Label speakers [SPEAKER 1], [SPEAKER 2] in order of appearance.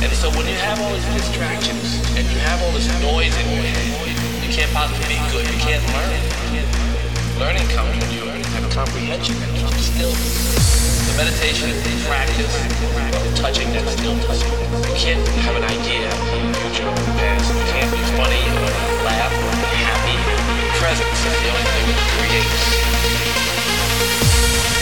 [SPEAKER 1] And so when you have all these distractions and you have all this noise in your head, you can't possibly be good. You can't learn. Learning comes when you have comprehension and keep still. The meditation is practice, touching that still touching. You can't have an idea of the future or the past. You can't be funny or laugh or happy. Presence is the only thing that creates.